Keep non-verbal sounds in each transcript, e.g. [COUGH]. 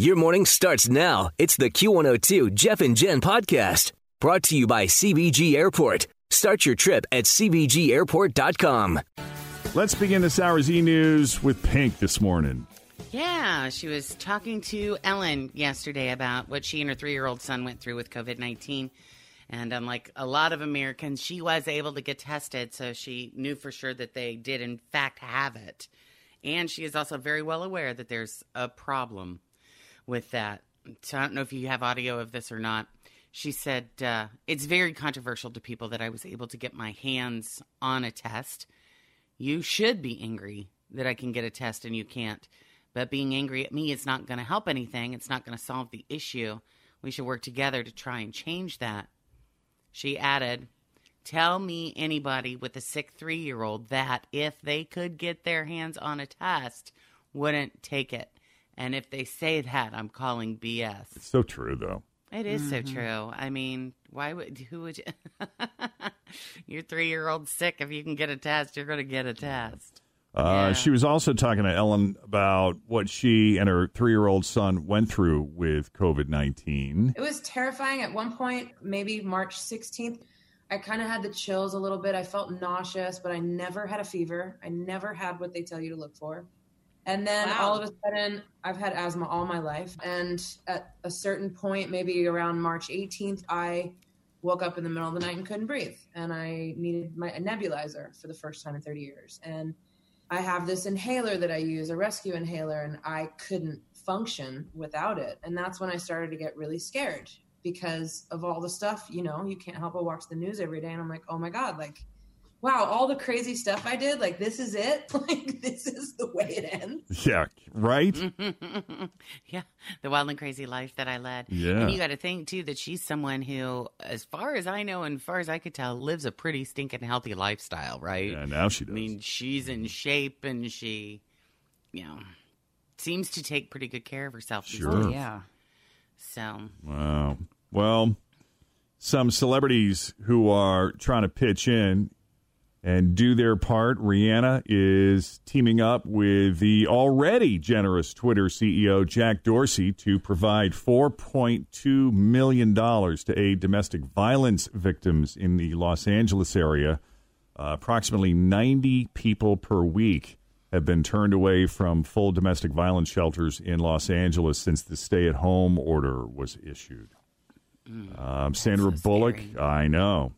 Your morning starts now. It's the Q102 Jeff and Jen podcast brought to you by CVG Airport. Start your trip at CVGAirport.com. Let's begin this hour's e news with Pink this morning. Yeah, she was talking to Ellen yesterday about what she and her three year old son went through with COVID 19. And unlike a lot of Americans, she was able to get tested, so she knew for sure that they did, in fact, have it. And she is also very well aware that there's a problem with that. So I don't know if you have audio of this or not. She said, uh, It's very controversial to people that I was able to get my hands on a test. You should be angry that I can get a test and you can't. But being angry at me is not going to help anything. It's not going to solve the issue. We should work together to try and change that. She added, Tell me anybody with a sick three year old that if they could get their hands on a test, wouldn't take it. And if they say that, I'm calling BS. It's so true, though. It is so true. I mean, why would who would you, [LAUGHS] your three year old sick? If you can get a test, you're going to get a test. Uh, Yeah. She was also talking to Ellen about what she and her three year old son went through with COVID 19. It was terrifying at one point, maybe March 16th. I kind of had the chills a little bit. I felt nauseous, but I never had a fever. I never had what they tell you to look for. And then Wow. all of a sudden, I've had asthma all my life. And at a certain point, maybe around March 18th, I woke up in the middle of the night and couldn't breathe. And I needed my a nebulizer for the first time in 30 years. And I have this inhaler that I use, a rescue inhaler, and I couldn't function without it. And that's when I started to get really scared because of all the stuff, you know, you can't help but watch the news every day. And I'm like, oh my God, like, wow, all the crazy stuff I did, like, this is it? [LAUGHS] Like, this is the way it ends. Yeah, right? [LAUGHS] yeah, the wild and crazy life that I led. Yeah. And you got to think, too, that she's someone who, as far as I know and as far as I could tell, lives a pretty stinking healthy lifestyle, right? Yeah, now she does. I mean, she's in shape and she, you know, seems to take pretty good care of herself. Sure. days. Yeah. So, Wow. Well, some celebrities who are trying to pitch in and do their part. Rihanna is teaming up with the already generous Twitter CEO Jack Dorsey to provide $4.2 million to aid domestic violence victims in the Los Angeles area. Uh, approximately 90 people per week have been turned away from full domestic violence shelters in Los Angeles since the stay at home order was issued. Um, Sandra so Bullock. I know.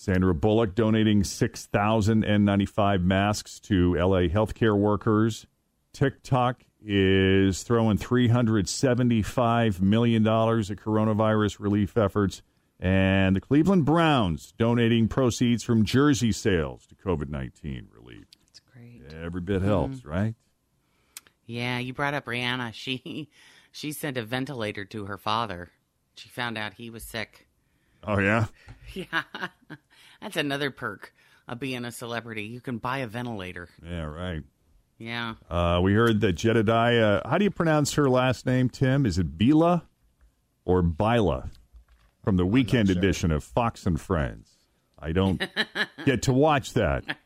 Sandra Bullock donating 6,000 N95 masks to LA healthcare workers. TikTok is throwing $375 million at coronavirus relief efforts. And the Cleveland Browns donating proceeds from jersey sales to COVID 19 relief. it's great. Every bit helps, mm-hmm. right? Yeah, you brought up Rihanna. [LAUGHS] She she sent a ventilator to her father. She found out he was sick. Oh, yeah? [LAUGHS] Yeah. That's another perk of being a celebrity. You can buy a ventilator. Yeah, right. Yeah. Uh, we heard that Jedediah, how do you pronounce her last name, Tim? Is it Bila or Bila? From the weekend edition of Fox and Friends. I don't [LAUGHS] get to watch that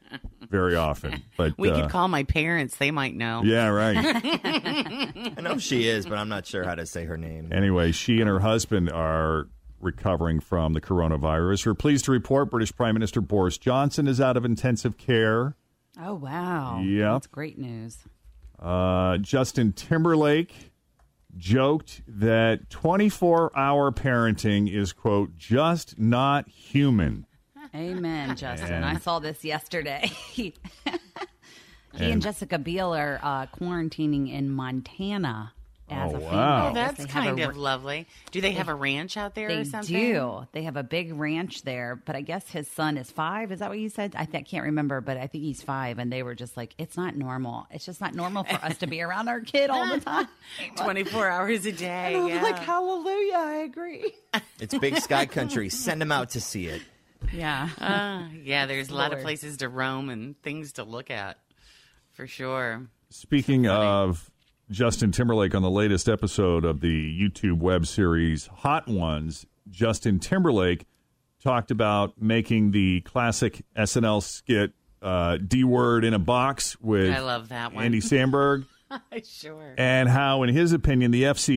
very often. But We uh, could call my parents. They might know. yeah, right. [LAUGHS] I know she is, but I'm not sure how to say her name. anyway, she and her husband are recovering from the coronavirus. We're pleased to report British Prime Minister Boris Johnson is out of intensive care. Oh, wow. Yeah. That's great news. Uh, Justin Timberlake joked that 24 hour parenting is, quote, just not human. Amen, Justin. And- I saw this yesterday. [LAUGHS] he and, Jessica Biel are uh, quarantining in Montana as Oh, a wow. family. Oh, Oh, that's kind a of lovely. Do they have a ranch out there They or something? do. They have a big ranch there, but I guess his son is five. Is that what you said? I, th- I can't remember, but I think he's five. And they were just like, "It's not normal. It's just not normal for us to be around our kid all the time." [LAUGHS] 24 hours a day. And I was yeah. like, "Hallelujah, I agree." [LAUGHS] It's big sky country. Send them out to see it. yeah. Uh, yeah, [LAUGHS] there's a lot of places to roam and things to look at, for sure. Speaking of Justin Timberlake on the latest episode of the YouTube web series Hot Ones, Justin Timberlake talked about making the classic SNL skit uh, D word in a box with I love that one. Andy Samberg [LAUGHS] sure. and how, in his opinion, the FC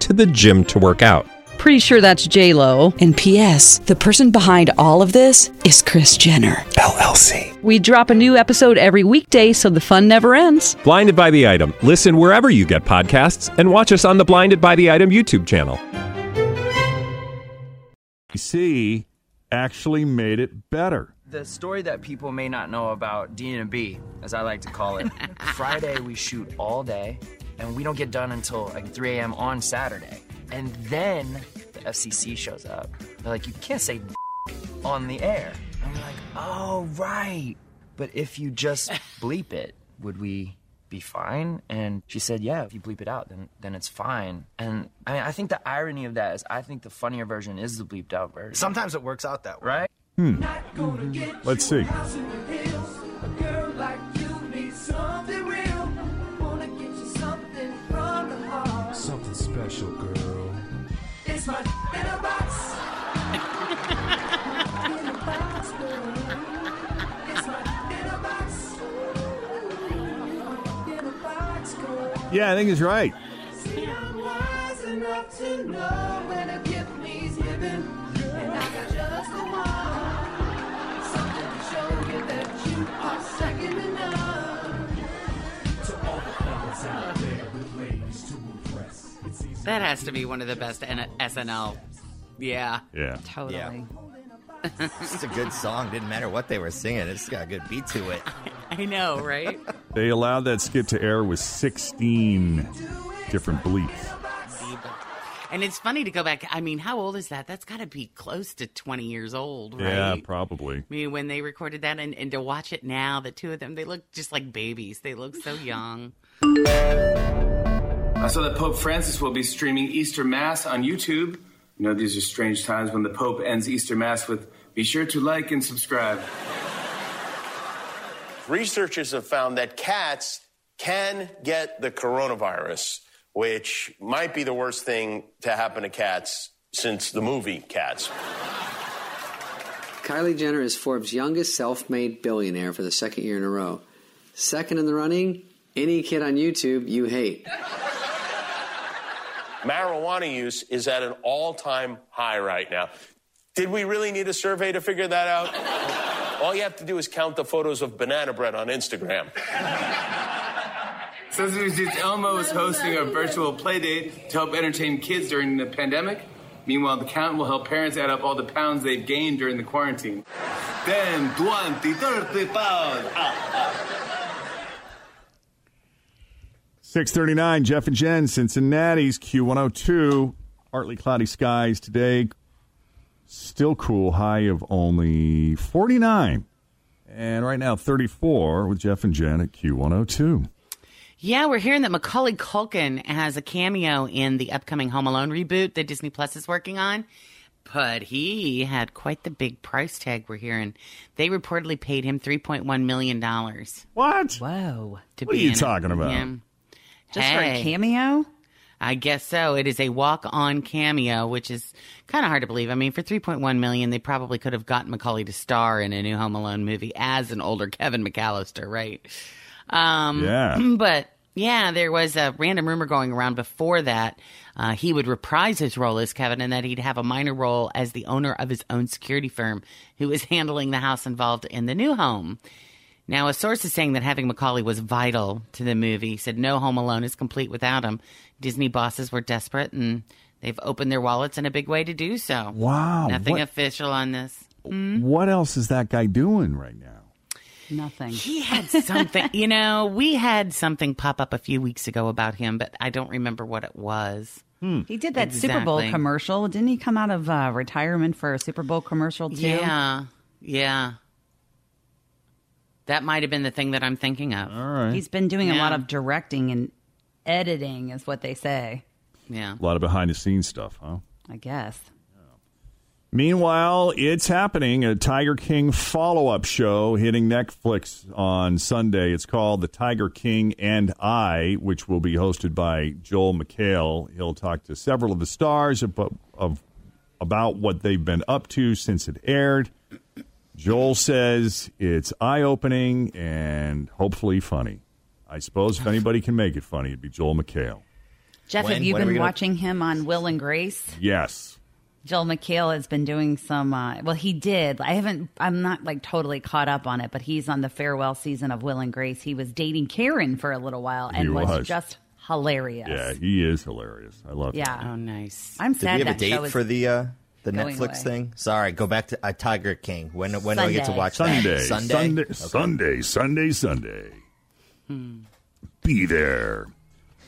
to the gym to work out. Pretty sure that's J Lo. And P.S. The person behind all of this is Kris Jenner. LLC. We drop a new episode every weekday, so the fun never ends. Blinded by the item. Listen wherever you get podcasts, and watch us on the Blinded by the Item YouTube channel. C actually made it better. The story that people may not know about D and B, as I like to call it. [LAUGHS] Friday we shoot all day, and we don't get done until like 3 a.m. on Saturday. And then the FCC shows up. They're like, you can't say [LAUGHS] on the air. And we're like, oh right. But if you just [LAUGHS] bleep it, would we be fine? And she said, yeah. If you bleep it out, then then it's fine. And I mean, I think the irony of that is, I think the funnier version is the bleeped out version. Sometimes it works out that way. right? Hmm. Let's see. It's my inner box. Inner box, girl. It's my inner box. Inner box, girl. Yeah, I think he's right. That has to be one of the best N- SNL. Yeah. Yeah. Totally. Yeah. [LAUGHS] It's a good song. Didn't matter what they were singing. It's got a good beat to it. [LAUGHS] I know, right? [LAUGHS] They allowed that skit to air with 16 different bleeps. and it's funny to go back. I mean, how old is that? That's got to be close to 20 years old, right? Yeah, probably. I mean, when they recorded that and, and to watch it now, the two of them, they look just like babies. They look so young. I saw that Pope Francis will be streaming Easter Mass on YouTube. You know, these are strange times when the Pope ends Easter Mass with, be sure to like and subscribe. Researchers have found that cats can get the coronavirus, which might be the worst thing to happen to cats since the movie Cats. Kylie Jenner is Forbes' youngest self made billionaire for the second year in a row. Second in the running, any kid on YouTube you hate. Marijuana use is at an all time high right now. Did we really need a survey to figure that out? All you have to do is count the photos of banana bread on Instagram. Sesame Street's Elmo is hosting a virtual play date to help entertain kids during the pandemic. Meanwhile, the count will help parents add up all the pounds they've gained during the quarantine. 10, 20, 30 pounds. Ah, 639, Jeff and Jen, Cincinnati's Q102. Partly cloudy skies today. Still cool, high of only 49. And right now, 34 with Jeff and Jen at Q102. Yeah, we're hearing that Macaulay Culkin has a cameo in the upcoming Home Alone reboot that Disney Plus is working on. But he had quite the big price tag, we're hearing. They reportedly paid him $3.1 million. What? Whoa. To What are you talking about? Yeah. Just for a cameo? I guess so. It is a walk-on cameo, which is kind of hard to believe. I mean, for 3.1 million, they probably could have gotten Macaulay to star in a new Home Alone movie as an older Kevin McAllister, right? Um, Yeah. [CLEARS THROAT] But Yeah, there was a random rumor going around before that uh, he would reprise his role as Kevin and that he'd have a minor role as the owner of his own security firm who is handling the house involved in the new home. Now, a source is saying that having Macaulay was vital to the movie. He said no Home Alone is complete without him. Disney bosses were desperate and they've opened their wallets in a big way to do so. Wow. Nothing what, official on this. what else is that guy doing right now? Nothing. He had something, you know, we had something pop up a few weeks ago about him, but I don't remember what it was. He did that Super Bowl commercial. Didn't he come out of uh, retirement for a Super Bowl commercial too? Yeah, yeah. That might have been the thing that I'm thinking of. All right. He's been doing a lot of directing and editing, is what they say. Yeah. A lot of behind the scenes stuff, huh? I guess. Meanwhile, it's happening. A Tiger King follow up show hitting Netflix on Sunday. It's called The Tiger King and I, which will be hosted by Joel McHale. He'll talk to several of the stars about, of, about what they've been up to since it aired. Joel says it's eye opening and hopefully funny. I suppose if anybody can make it funny, it'd be Joel McHale. Jeff, When- have you when are we been gonna- watching him on Will and Grace? Yes. Joel McHale has been doing some. Uh, well, he did. I haven't. I'm not like totally caught up on it, but he's on the farewell season of Will and Grace. He was dating Karen for a little while and He was. was. just hilarious. Yeah, he is hilarious. I love him. Yeah. Oh, nice. I'm Did sad we have a that show date is for the uh, the going Netflix away. thing? Sorry, go back to uh, Tiger King. When when do I get to watch Sunday, that? Sunday, Sunday. Sunday, Sunday, Sunday, Be there.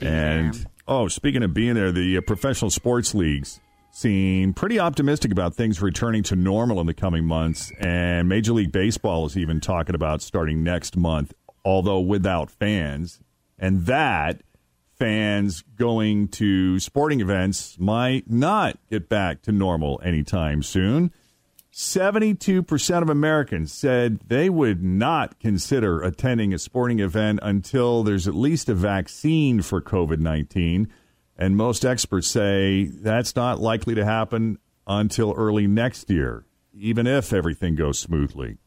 and oh, speaking of being there, the uh, professional sports leagues seem pretty optimistic about things returning to normal in the coming months. And Major League Baseball is even talking about starting next month, although without fans. And that fans going to sporting events might not get back to normal anytime soon. 72% of Americans said they would not consider attending a sporting event until there's at least a vaccine for COVID 19. And most experts say that's not likely to happen until early next year, even if everything goes smoothly.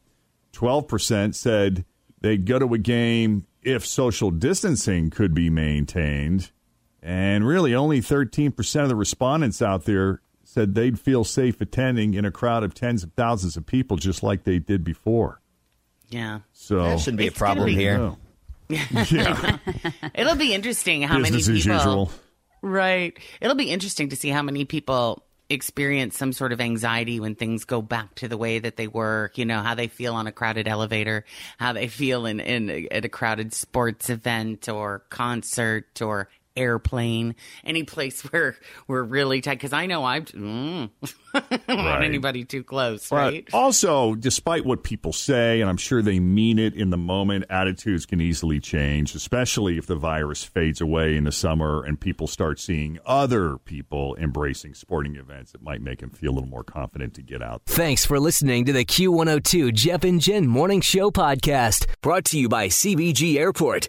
12% said they'd go to a game if social distancing could be maintained. And really, only 13% of the respondents out there said they'd feel safe attending in a crowd of tens of thousands of people just like they did before. Yeah. So That shouldn't be a problem be- here. No. [LAUGHS] yeah, It'll be interesting how business many as people. usual. Right. It'll be interesting to see how many people experience some sort of anxiety when things go back to the way that they were, you know, how they feel on a crowded elevator, how they feel in, in at a crowded sports event or concert or airplane, any place [LAUGHS] where we're really tight. Cause I know I'm, mm, I [LAUGHS] don't want anybody too close, But right? also, despite what people say, and I'm sure they mean it in the moment, attitudes can easily change, especially if the virus fades away in the summer and people start seeing other people embracing sporting events. It might make them feel a little more confident to get out. Thanks for listening to the Q102 Jeff and Jen Morning Show podcast, brought to you by CVG Airport.